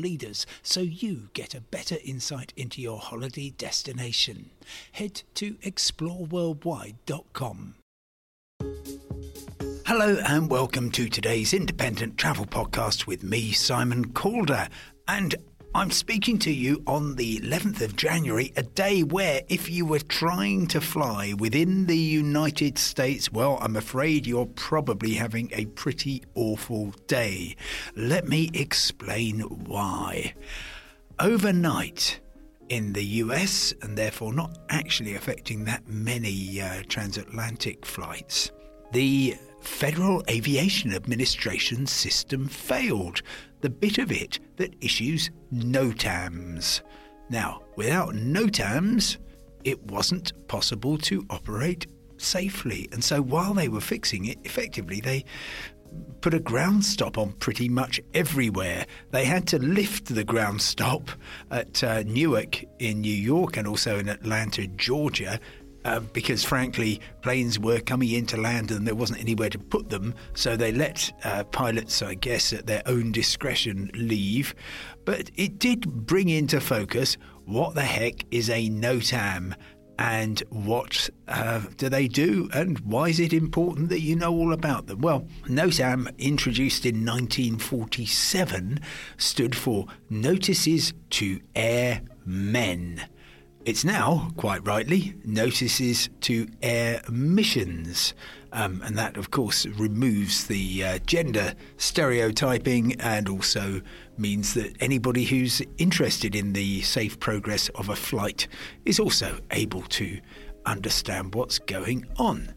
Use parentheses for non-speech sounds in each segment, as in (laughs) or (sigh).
leaders so you get a better insight into your holiday destination. Head to exploreworldwide.com. Hello and welcome to today's independent travel podcast with me, Simon Calder. And I'm speaking to you on the 11th of January, a day where if you were trying to fly within the United States, well, I'm afraid you're probably having a pretty awful day. Let me explain why. Overnight, in the US, and therefore not actually affecting that many uh, transatlantic flights, the Federal Aviation Administration system failed, the bit of it that issues NOTAMs. Now, without NOTAMs, it wasn't possible to operate safely. And so while they were fixing it, effectively they put a ground stop on pretty much everywhere. They had to lift the ground stop at uh, Newark in New York and also in Atlanta, Georgia, uh, because frankly, planes were coming in to land and there wasn't anywhere to put them, so they let uh, pilots, I guess, at their own discretion leave. But it did bring into focus what the heck is a NOTAM and what uh, do they do and why is it important that you know all about them? Well, NOTAM, introduced in 1947, stood for Notices to Air Men. It's now, quite rightly, notices to air missions. Um, and that, of course, removes the uh, gender stereotyping and also means that anybody who's interested in the safe progress of a flight is also able to understand what's going on.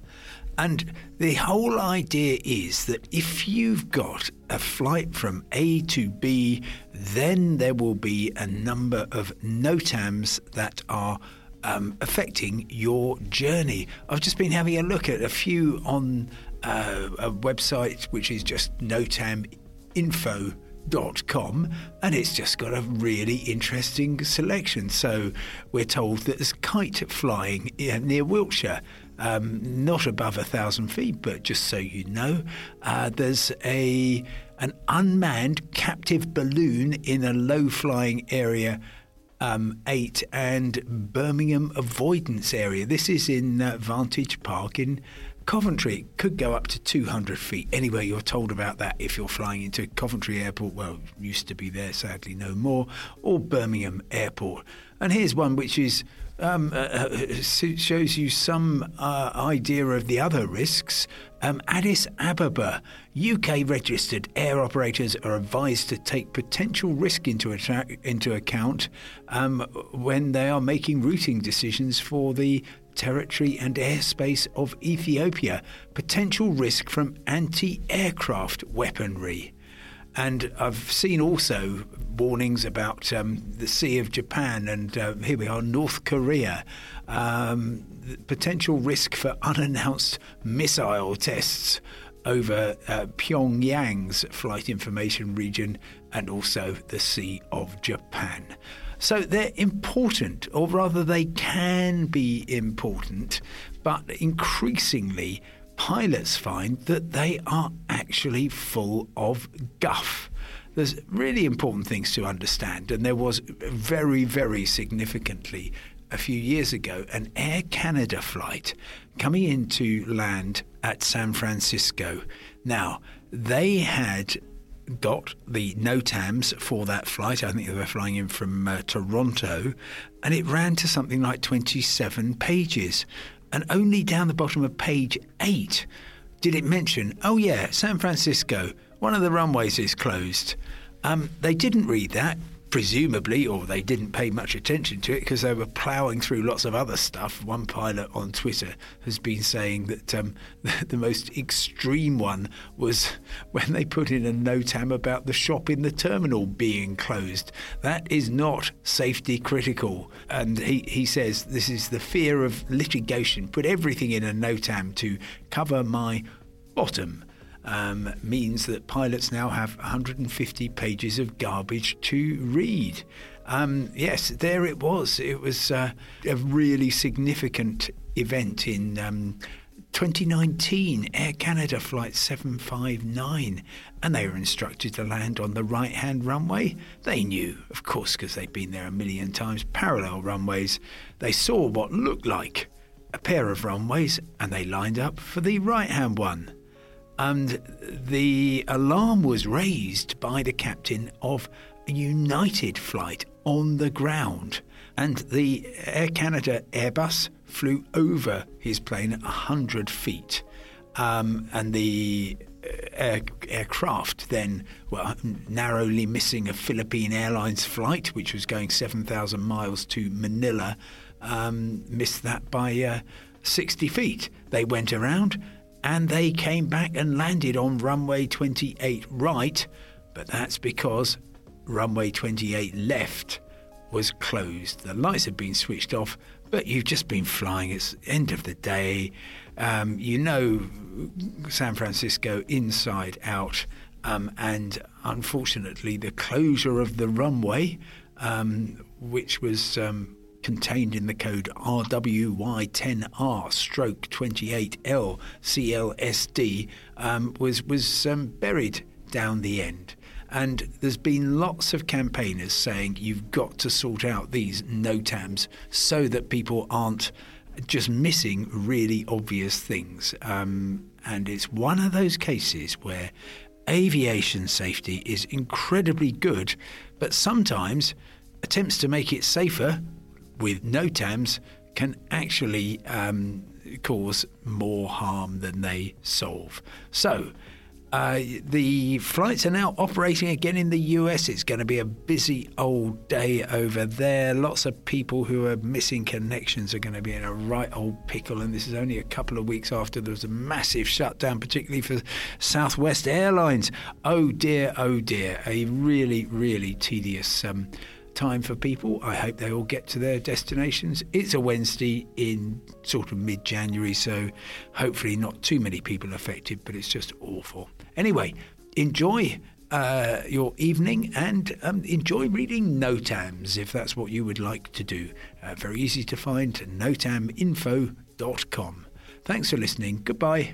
And the whole idea is that if you've got a flight from A to B, then there will be a number of NOTAMs that are um, affecting your journey. I've just been having a look at a few on uh, a website which is just notaminfo.com and it's just got a really interesting selection. So we're told that there's kite flying near Wiltshire um, not above a thousand feet, but just so you know, uh, there's a an unmanned captive balloon in a low flying area. Um, 8 and Birmingham avoidance area. This is in uh, Vantage Park in Coventry. It could go up to 200 feet. Anyway, you're told about that if you're flying into Coventry Airport. Well, used to be there, sadly no more. Or Birmingham Airport. And here's one which is um, uh, uh shows you some uh, idea of the other risks. Um, Addis Ababa, UK registered air operators are advised to take potential risk into, into account um, when they are making routing decisions for the territory and airspace of Ethiopia. Potential risk from anti aircraft weaponry. And I've seen also warnings about um, the Sea of Japan, and uh, here we are, North Korea. Um, potential risk for unannounced missile tests over uh, Pyongyang's flight information region and also the Sea of Japan. So they're important, or rather, they can be important, but increasingly pilots find that they are actually full of guff. There's really important things to understand, and there was very, very significantly a few years ago an Air Canada flight coming into land at San Francisco. Now, they had got the NOTAMs for that flight. I think they were flying in from uh, Toronto, and it ran to something like 27 pages. And only down the bottom of page eight did it mention, oh, yeah, San Francisco, one of the runways is closed. Um, they didn't read that. Presumably, or they didn't pay much attention to it because they were ploughing through lots of other stuff. One pilot on Twitter has been saying that um, the, (laughs) the, most extreme one was (laughs) when they put in a NOTAM about the shop in the terminal being closed. That is not safety critical. And he, he says this is the fear of litigation. Put everything in a NOTAM to cover my bottom um, means that pilots now have 150 pages of garbage to read. Um, yes, there it was. It was uh, a really significant event in. Um, 2019 Air Canada Flight 759, and they were instructed to land on the right hand runway. They knew, of course, because they'd been there a million times, parallel runways. They saw what looked like a pair of runways and they lined up for the right hand one and the alarm was raised by the captain of a United flight on the ground. And the Air Canada Airbus flew over his plane at 100 feet. Um, and the uh, air, aircraft then, well, narrowly missing a Philippine Airlines flight, which was going 7,000 miles to Manila, um, missed that by uh, 60 feet. They went around and they came back and landed on runway 28 right, but that's because runway 28 left was closed. The lights had been switched off, but you've just been flying. It's end of the day. Um, you know San Francisco inside out, um, and unfortunately, the closure of the runway, um, which was um, contained in the code RWY10R stroke 28L CLSD um, was, was um, buried down the end. And there's been lots of campaigners saying you've got to sort out these NOTAMs so that people aren't just missing really obvious things. Um, and it's one of those cases where aviation safety is incredibly good, but sometimes attempts to make it safer with NOTAMs can actually um, cause more harm than they solve. So, uh, the flights are now operating again in the US. It's going to be a busy old day over there. Lots of people who are missing connections are going to be in a right old pickle. And this is only a couple of weeks after there was a massive shutdown, particularly for Southwest Airlines. Oh dear, oh dear. A really, really tedious. Um, time for people. I hope they all get to their destinations. It's a Wednesday in sort of mid January, so hopefully not too many people affected, but it's just awful. Anyway, enjoy. Uh, your evening and um, enjoy reading NOTAMs if that's what you would like to do. Uh, very easy to find, notaminfo.com. Thanks for listening. Goodbye.